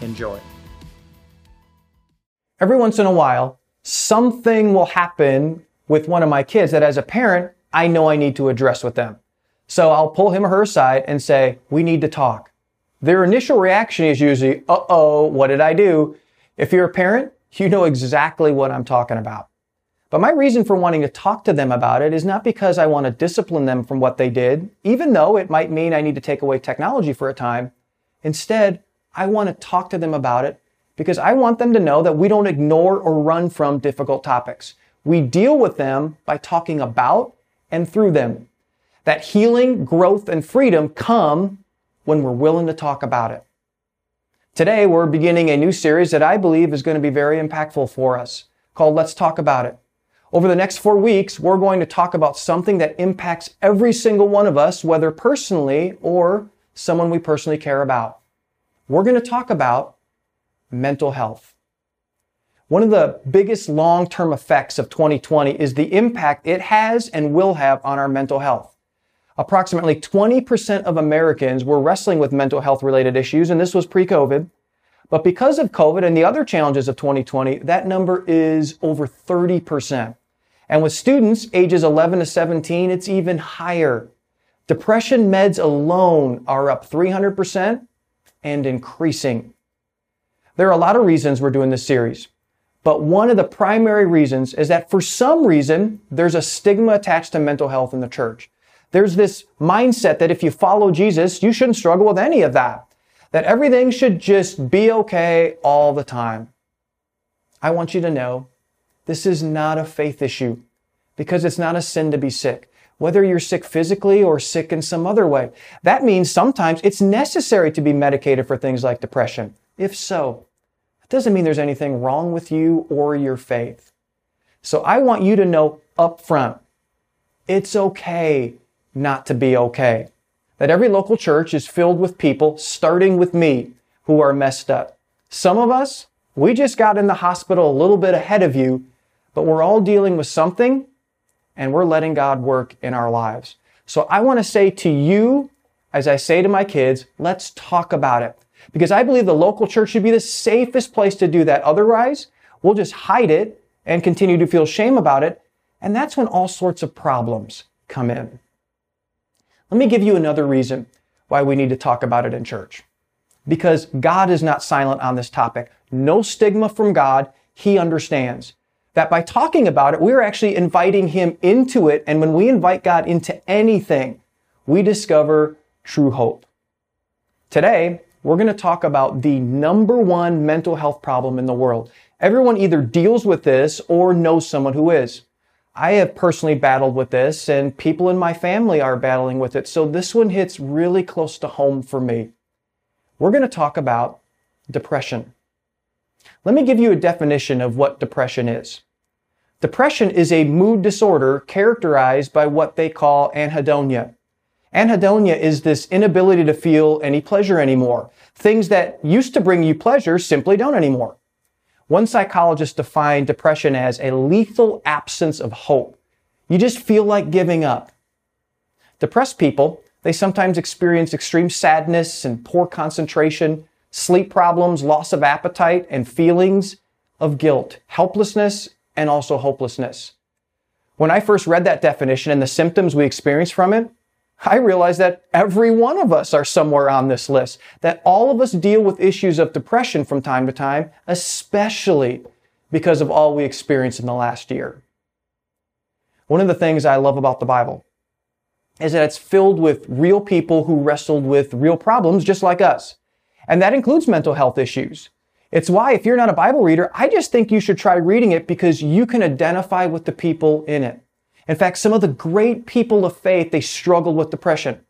Enjoy. Every once in a while, something will happen with one of my kids that as a parent, I know I need to address with them. So I'll pull him or her aside and say, we need to talk. Their initial reaction is usually, uh-oh, what did I do? If you're a parent, you know exactly what I'm talking about. But my reason for wanting to talk to them about it is not because I want to discipline them from what they did, even though it might mean I need to take away technology for a time. Instead, I want to talk to them about it because I want them to know that we don't ignore or run from difficult topics. We deal with them by talking about and through them. That healing, growth, and freedom come when we're willing to talk about it. Today, we're beginning a new series that I believe is going to be very impactful for us called Let's Talk About It. Over the next four weeks, we're going to talk about something that impacts every single one of us, whether personally or someone we personally care about. We're going to talk about mental health. One of the biggest long-term effects of 2020 is the impact it has and will have on our mental health. Approximately 20% of Americans were wrestling with mental health related issues, and this was pre-COVID. But because of COVID and the other challenges of 2020, that number is over 30%. And with students ages 11 to 17, it's even higher. Depression meds alone are up 300% and increasing. There are a lot of reasons we're doing this series, but one of the primary reasons is that for some reason, there's a stigma attached to mental health in the church. There's this mindset that if you follow Jesus, you shouldn't struggle with any of that. That everything should just be okay all the time. I want you to know this is not a faith issue because it's not a sin to be sick. Whether you're sick physically or sick in some other way. That means sometimes it's necessary to be medicated for things like depression. If so, that doesn't mean there's anything wrong with you or your faith. So I want you to know up front, it's okay not to be okay. That every local church is filled with people, starting with me, who are messed up. Some of us, we just got in the hospital a little bit ahead of you, but we're all dealing with something and we're letting God work in our lives. So I want to say to you, as I say to my kids, let's talk about it. Because I believe the local church should be the safest place to do that. Otherwise, we'll just hide it and continue to feel shame about it. And that's when all sorts of problems come in. Let me give you another reason why we need to talk about it in church. Because God is not silent on this topic. No stigma from God. He understands that by talking about it, we're actually inviting Him into it. And when we invite God into anything, we discover true hope. Today, we're going to talk about the number one mental health problem in the world. Everyone either deals with this or knows someone who is. I have personally battled with this and people in my family are battling with it. So this one hits really close to home for me. We're going to talk about depression. Let me give you a definition of what depression is. Depression is a mood disorder characterized by what they call anhedonia. Anhedonia is this inability to feel any pleasure anymore. Things that used to bring you pleasure simply don't anymore. One psychologist defined depression as a lethal absence of hope. You just feel like giving up. Depressed people, they sometimes experience extreme sadness and poor concentration, sleep problems, loss of appetite, and feelings of guilt, helplessness, and also hopelessness. When I first read that definition and the symptoms we experience from it, I realized that every one of us are somewhere on this list, that all of us deal with issues of depression from time to time, especially because of all we experienced in the last year. One of the things I love about the Bible is that it's filled with real people who wrestled with real problems just like us. And that includes mental health issues. It's why if you're not a Bible reader, I just think you should try reading it because you can identify with the people in it. In fact, some of the great people of faith, they struggled with depression.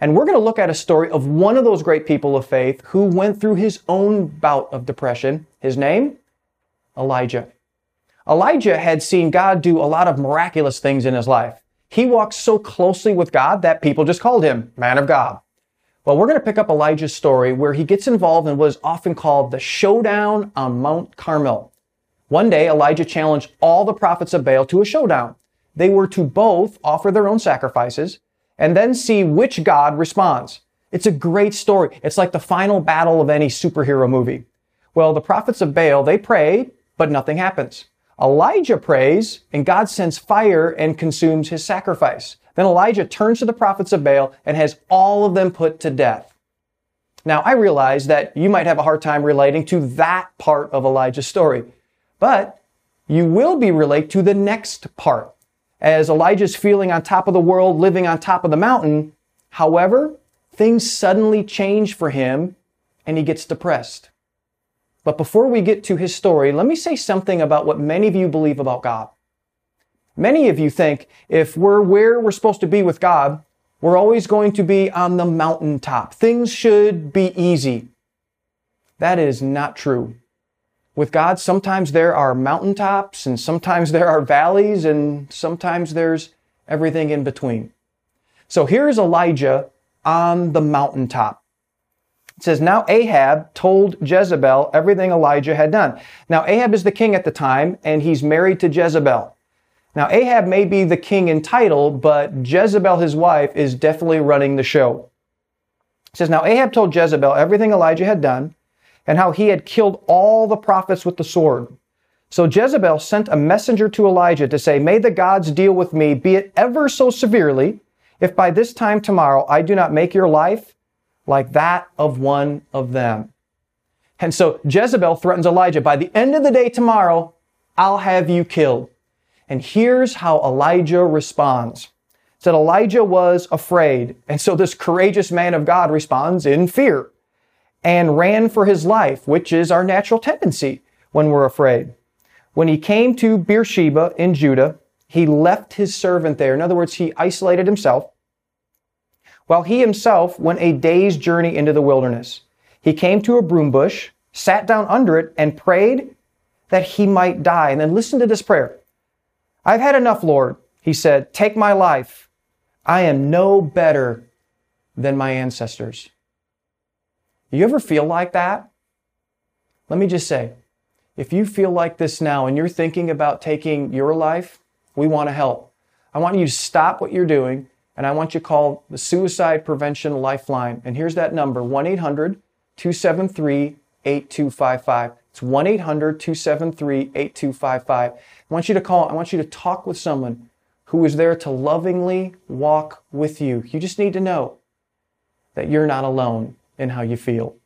And we're going to look at a story of one of those great people of faith who went through his own bout of depression. His name? Elijah. Elijah had seen God do a lot of miraculous things in his life. He walked so closely with God that people just called him man of God. Well, we're going to pick up Elijah's story where he gets involved in what is often called the showdown on Mount Carmel. One day, Elijah challenged all the prophets of Baal to a showdown. They were to both offer their own sacrifices and then see which God responds. It's a great story. It's like the final battle of any superhero movie. Well, the prophets of Baal, they pray, but nothing happens. Elijah prays, and God sends fire and consumes his sacrifice. Then Elijah turns to the prophets of Baal and has all of them put to death. Now, I realize that you might have a hard time relating to that part of Elijah's story, but you will be relate to the next part. As Elijah's feeling on top of the world, living on top of the mountain, however, things suddenly change for him and he gets depressed. But before we get to his story, let me say something about what many of you believe about God. Many of you think if we're where we're supposed to be with God, we're always going to be on the mountaintop. Things should be easy. That is not true. With God, sometimes there are mountaintops and sometimes there are valleys and sometimes there's everything in between. So here's Elijah on the mountaintop. It says, Now Ahab told Jezebel everything Elijah had done. Now Ahab is the king at the time, and he's married to Jezebel. Now Ahab may be the king in title, but Jezebel, his wife, is definitely running the show. It says, Now Ahab told Jezebel everything Elijah had done, and how he had killed all the prophets with the sword. So Jezebel sent a messenger to Elijah to say, May the gods deal with me, be it ever so severely, if by this time tomorrow I do not make your life like that of one of them. And so Jezebel threatens Elijah, by the end of the day tomorrow, I'll have you killed. And here's how Elijah responds. It said Elijah was afraid. And so this courageous man of God responds in fear and ran for his life, which is our natural tendency when we're afraid. When he came to Beersheba in Judah, he left his servant there. In other words, he isolated himself while he himself went a day's journey into the wilderness. He came to a broom bush, sat down under it, and prayed that he might die. And then listen to this prayer. I've had enough, Lord. He said, take my life. I am no better than my ancestors. You ever feel like that? Let me just say, if you feel like this now and you're thinking about taking your life, we want to help. I want you to stop what you're doing and I want you to call the Suicide Prevention Lifeline. And here's that number 1 800 273 8255. It's 1 800 273 8255. I want you to call, I want you to talk with someone who is there to lovingly walk with you. You just need to know that you're not alone in how you feel.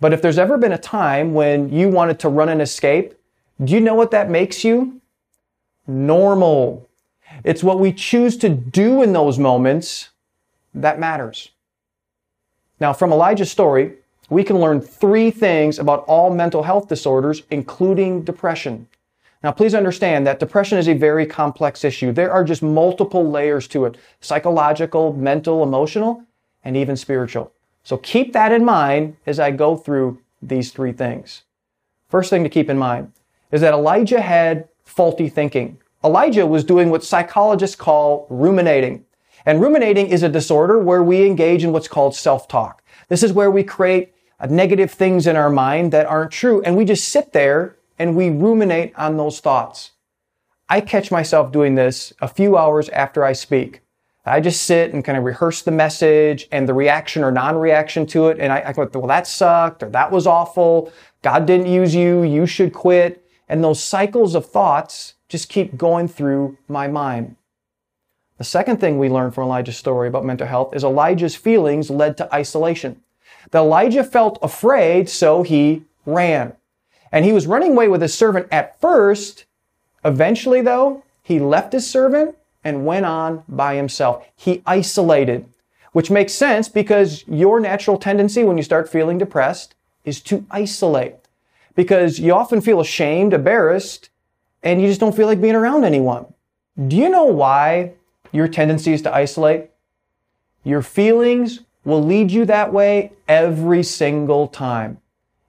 But if there's ever been a time when you wanted to run and escape, do you know what that makes you? Normal. It's what we choose to do in those moments that matters. Now, from Elijah's story, we can learn three things about all mental health disorders, including depression. Now, please understand that depression is a very complex issue. There are just multiple layers to it psychological, mental, emotional, and even spiritual. So keep that in mind as I go through these three things. First thing to keep in mind is that Elijah had faulty thinking. Elijah was doing what psychologists call ruminating. And ruminating is a disorder where we engage in what's called self-talk. This is where we create negative things in our mind that aren't true and we just sit there and we ruminate on those thoughts. I catch myself doing this a few hours after I speak. I just sit and kind of rehearse the message and the reaction or non-reaction to it. And I, I go, well, that sucked or that was awful. God didn't use you. You should quit. And those cycles of thoughts just keep going through my mind. The second thing we learn from Elijah's story about mental health is Elijah's feelings led to isolation. That Elijah felt afraid, so he ran. And he was running away with his servant at first. Eventually, though, he left his servant and went on by himself. He isolated, which makes sense because your natural tendency when you start feeling depressed is to isolate because you often feel ashamed, embarrassed, and you just don't feel like being around anyone. Do you know why your tendency is to isolate? Your feelings will lead you that way every single time.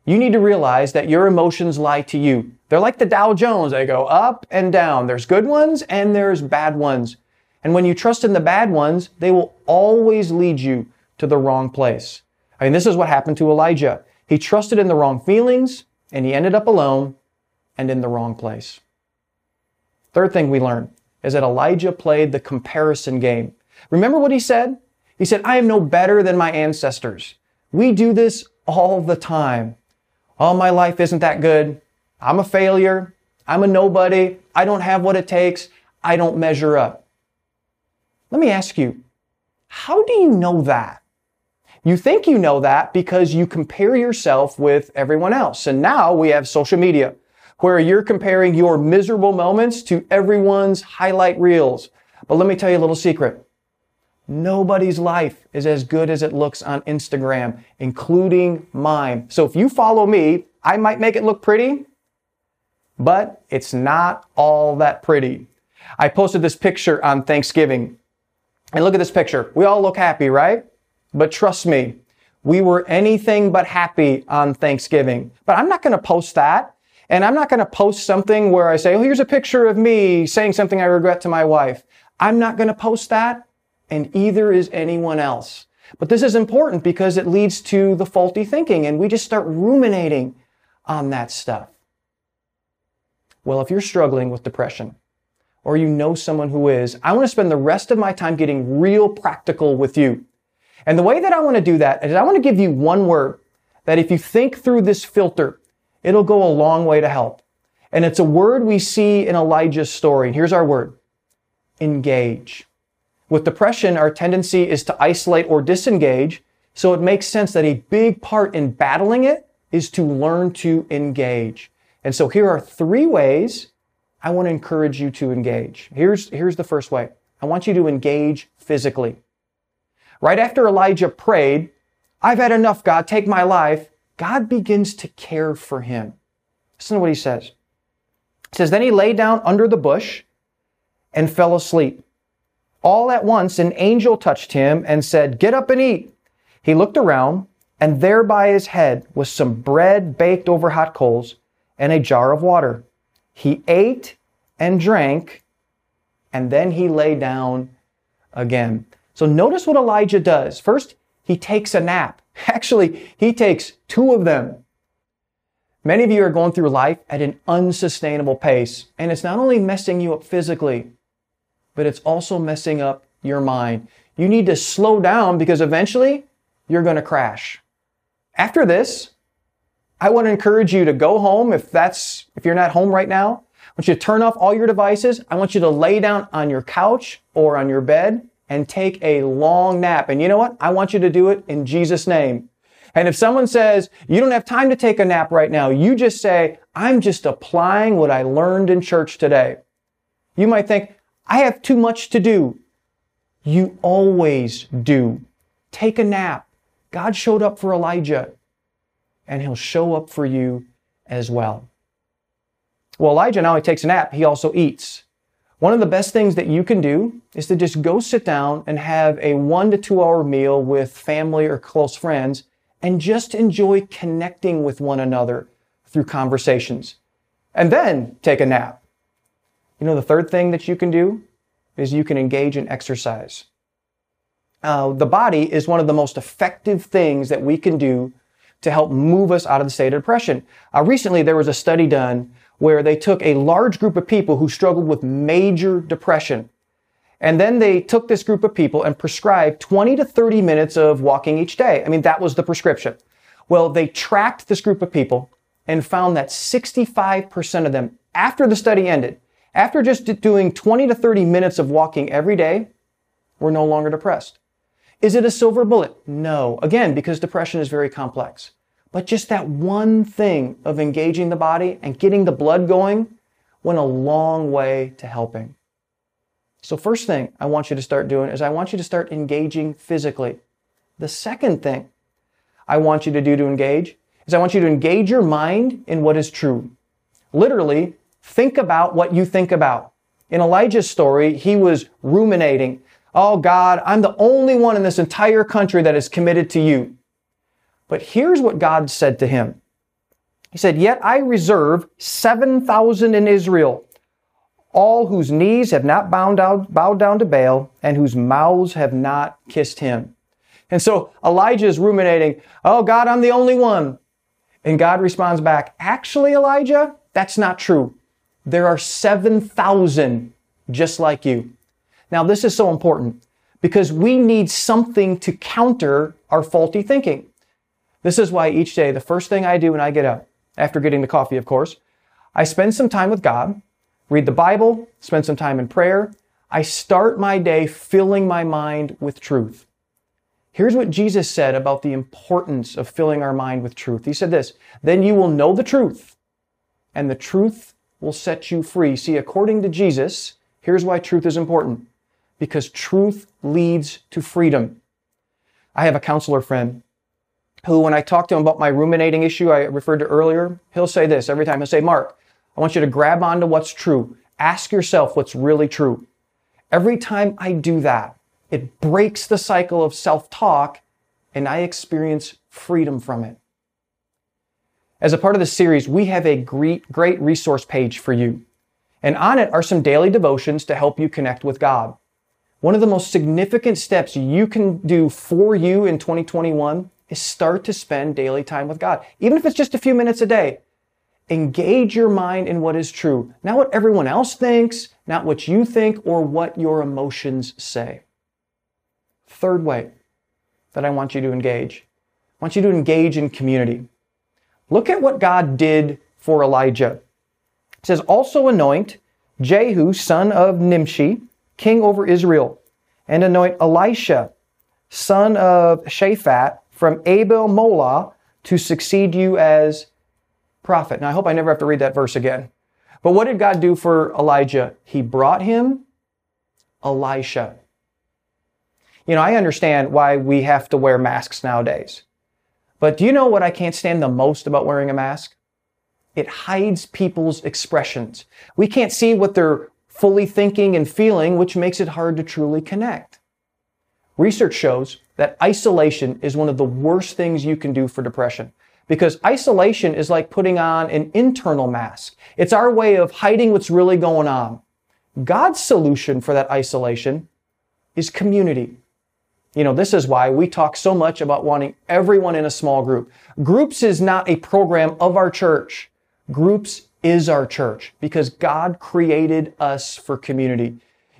You need to realize that your emotions lie to you. They're like the Dow Jones. They go up and down. There's good ones and there's bad ones. And when you trust in the bad ones, they will always lead you to the wrong place. I mean, this is what happened to Elijah. He trusted in the wrong feelings and he ended up alone and in the wrong place. Third thing we learn is that Elijah played the comparison game. Remember what he said? He said, I am no better than my ancestors. We do this all the time. Oh, my life isn't that good. I'm a failure. I'm a nobody. I don't have what it takes. I don't measure up. Let me ask you, how do you know that? You think you know that because you compare yourself with everyone else. And now we have social media where you're comparing your miserable moments to everyone's highlight reels. But let me tell you a little secret. Nobody's life is as good as it looks on Instagram, including mine. So if you follow me, I might make it look pretty, but it's not all that pretty. I posted this picture on Thanksgiving. And look at this picture. We all look happy, right? But trust me, we were anything but happy on Thanksgiving. But I'm not going to post that. And I'm not going to post something where I say, oh, here's a picture of me saying something I regret to my wife. I'm not going to post that, and either is anyone else. But this is important because it leads to the faulty thinking, and we just start ruminating on that stuff. Well, if you're struggling with depression, or you know someone who is, I want to spend the rest of my time getting real practical with you. And the way that I want to do that is I want to give you one word that if you think through this filter, It'll go a long way to help. And it's a word we see in Elijah's story. And here's our word. Engage. With depression, our tendency is to isolate or disengage. So it makes sense that a big part in battling it is to learn to engage. And so here are three ways I want to encourage you to engage. Here's, here's the first way. I want you to engage physically. Right after Elijah prayed, I've had enough, God, take my life. God begins to care for him. Listen to what he says. He says, Then he lay down under the bush and fell asleep. All at once, an angel touched him and said, Get up and eat. He looked around, and there by his head was some bread baked over hot coals and a jar of water. He ate and drank, and then he lay down again. So notice what Elijah does. First, he takes a nap. Actually, he takes two of them. Many of you are going through life at an unsustainable pace, and it's not only messing you up physically, but it's also messing up your mind. You need to slow down because eventually you're going to crash. After this, I want to encourage you to go home if that's, if you're not home right now. I want you to turn off all your devices. I want you to lay down on your couch or on your bed and take a long nap. And you know what? I want you to do it in Jesus' name. And if someone says, you don't have time to take a nap right now, you just say, I'm just applying what I learned in church today. You might think, I have too much to do. You always do. Take a nap. God showed up for Elijah, and he'll show up for you as well. Well, Elijah not only takes a nap, he also eats. One of the best things that you can do is to just go sit down and have a one to two hour meal with family or close friends and just enjoy connecting with one another through conversations. And then take a nap. You know, the third thing that you can do is you can engage in exercise. Uh, the body is one of the most effective things that we can do to help move us out of the state of depression. Uh, recently, there was a study done where they took a large group of people who struggled with major depression. And then they took this group of people and prescribed 20 to 30 minutes of walking each day. I mean, that was the prescription. Well, they tracked this group of people and found that 65% of them, after the study ended, after just doing 20 to 30 minutes of walking every day, we're no longer depressed. Is it a silver bullet? No. Again, because depression is very complex. But just that one thing of engaging the body and getting the blood going went a long way to helping. So, first thing I want you to start doing is I want you to start engaging physically. The second thing I want you to do to engage is I want you to engage your mind in what is true. Literally, think about what you think about. In Elijah's story, he was ruminating Oh God, I'm the only one in this entire country that is committed to you. But here's what God said to him. He said, Yet I reserve 7,000 in Israel, all whose knees have not bowed down, bowed down to Baal and whose mouths have not kissed him. And so Elijah is ruminating, Oh God, I'm the only one. And God responds back, Actually, Elijah, that's not true. There are 7,000 just like you. Now, this is so important because we need something to counter our faulty thinking. This is why each day, the first thing I do when I get up, after getting the coffee, of course, I spend some time with God, read the Bible, spend some time in prayer. I start my day filling my mind with truth. Here's what Jesus said about the importance of filling our mind with truth. He said this, then you will know the truth, and the truth will set you free. See, according to Jesus, here's why truth is important. Because truth leads to freedom. I have a counselor friend who, when I talk to him about my ruminating issue I referred to earlier, he'll say this every time. He'll say, Mark, I want you to grab onto what's true. Ask yourself what's really true. Every time I do that, it breaks the cycle of self talk and I experience freedom from it. As a part of the series, we have a great, great resource page for you. And on it are some daily devotions to help you connect with God. One of the most significant steps you can do for you in 2021 is start to spend daily time with God. Even if it's just a few minutes a day, engage your mind in what is true, not what everyone else thinks, not what you think, or what your emotions say. Third way that I want you to engage. I want you to engage in community. Look at what God did for Elijah. It says, also anoint Jehu, son of Nimshi, king over Israel, and anoint Elisha, son of Shaphat, from Abel Molah, to succeed you as prophet. Now, I hope I never have to read that verse again. But what did God do for Elijah? He brought him Elisha. You know, I understand why we have to wear masks nowadays. But do you know what I can't stand the most about wearing a mask? It hides people's expressions. We can't see what they're fully thinking and feeling, which makes it hard to truly connect. Research shows that isolation is one of the worst things you can do for depression because isolation is like putting on an internal mask. It's our way of hiding what's really going on. God's solution for that isolation is community. You know, this is why we talk so much about wanting everyone in a small group. Groups is not a program of our church. Groups is our church because God created us for community.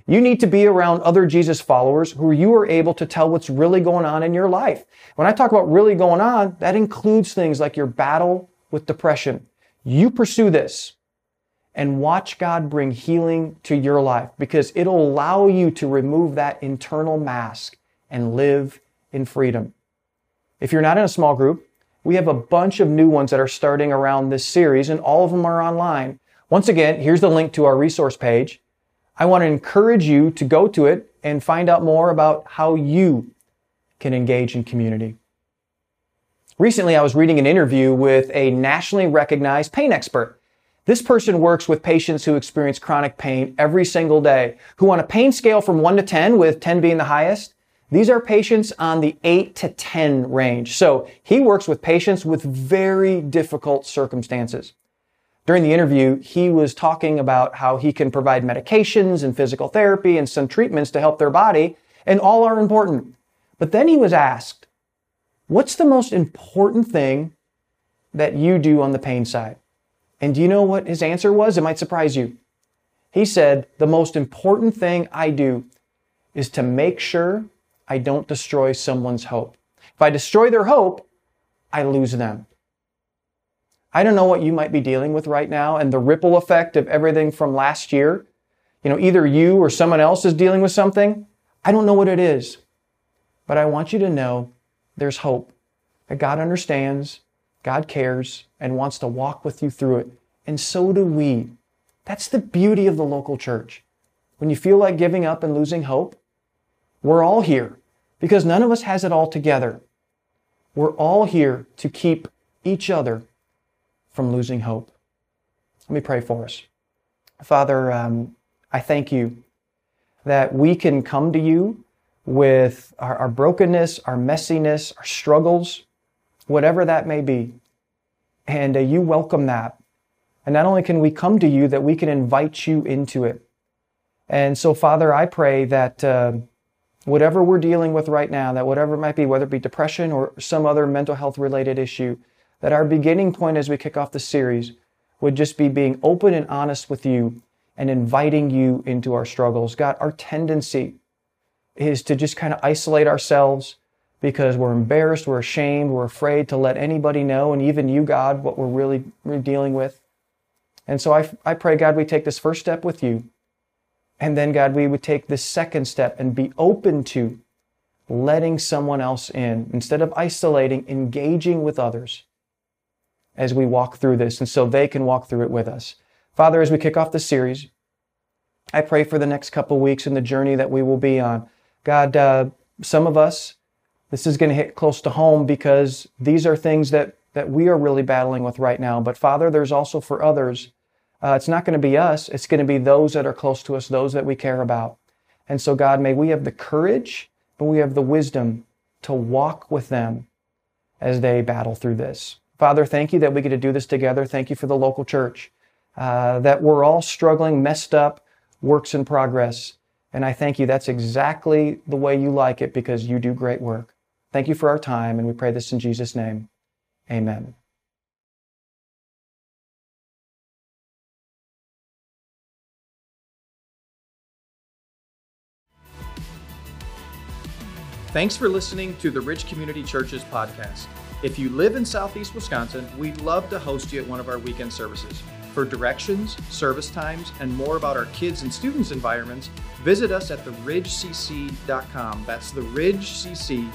You need to be around other Jesus followers who you are able to tell what's really going on in your life. When I talk about really going on, that includes things like your battle with depression. You pursue this and watch God bring healing to your life because it'll allow you to remove that internal mask and live in freedom. If you're not in a small group, we have a bunch of new ones that are starting around this series, and all of them are online. Once again, here's the link to our resource page. I want to encourage you to go to it and find out more about how you can engage in community. Recently, I was reading an interview with a nationally recognized pain expert. This person works with patients who experience chronic pain every single day, who on a pain scale from 1 to 10, with 10 being the highest, these are patients on the 8 to 10 range. So he works with patients with very difficult circumstances. During the interview, he was talking about how he can provide medications and physical therapy and some treatments to help their body, and all are important. But then he was asked, What's the most important thing that you do on the pain side? And do you know what his answer was? It might surprise you. He said, The most important thing I do is to make sure I don't destroy someone's hope. If I destroy their hope, I lose them. I don't know what you might be dealing with right now and the ripple effect of everything from last year. You know, either you or someone else is dealing with something. I don't know what it is, but I want you to know there's hope. That God understands, God cares, and wants to walk with you through it. And so do we. That's the beauty of the local church. When you feel like giving up and losing hope, we're all here because none of us has it all together. We're all here to keep each other from losing hope. Let me pray for us. Father, um, I thank you that we can come to you with our, our brokenness, our messiness, our struggles, whatever that may be. And uh, you welcome that. And not only can we come to you, that we can invite you into it. And so, Father, I pray that uh, whatever we're dealing with right now, that whatever it might be, whether it be depression or some other mental health related issue, that our beginning point as we kick off the series would just be being open and honest with you and inviting you into our struggles. God, our tendency is to just kind of isolate ourselves because we're embarrassed, we're ashamed, we're afraid to let anybody know, and even you, God, what we're really dealing with. And so I, I pray, God, we take this first step with you. And then, God, we would take this second step and be open to letting someone else in instead of isolating, engaging with others as we walk through this, and so they can walk through it with us. Father, as we kick off the series, I pray for the next couple weeks and the journey that we will be on. God, uh, some of us, this is going to hit close to home because these are things that, that we are really battling with right now. But Father, there's also for others, uh, it's not going to be us. It's going to be those that are close to us, those that we care about. And so, God, may we have the courage, but we have the wisdom to walk with them as they battle through this. Father, thank you that we get to do this together. Thank you for the local church, uh, that we're all struggling, messed up, works in progress. And I thank you that's exactly the way you like it because you do great work. Thank you for our time, and we pray this in Jesus' name. Amen. Thanks for listening to the Ridge Community Churches podcast. If you live in Southeast Wisconsin, we'd love to host you at one of our weekend services. For directions, service times, and more about our kids and students' environments, visit us at theridgecc.com. That's theridgecc.com.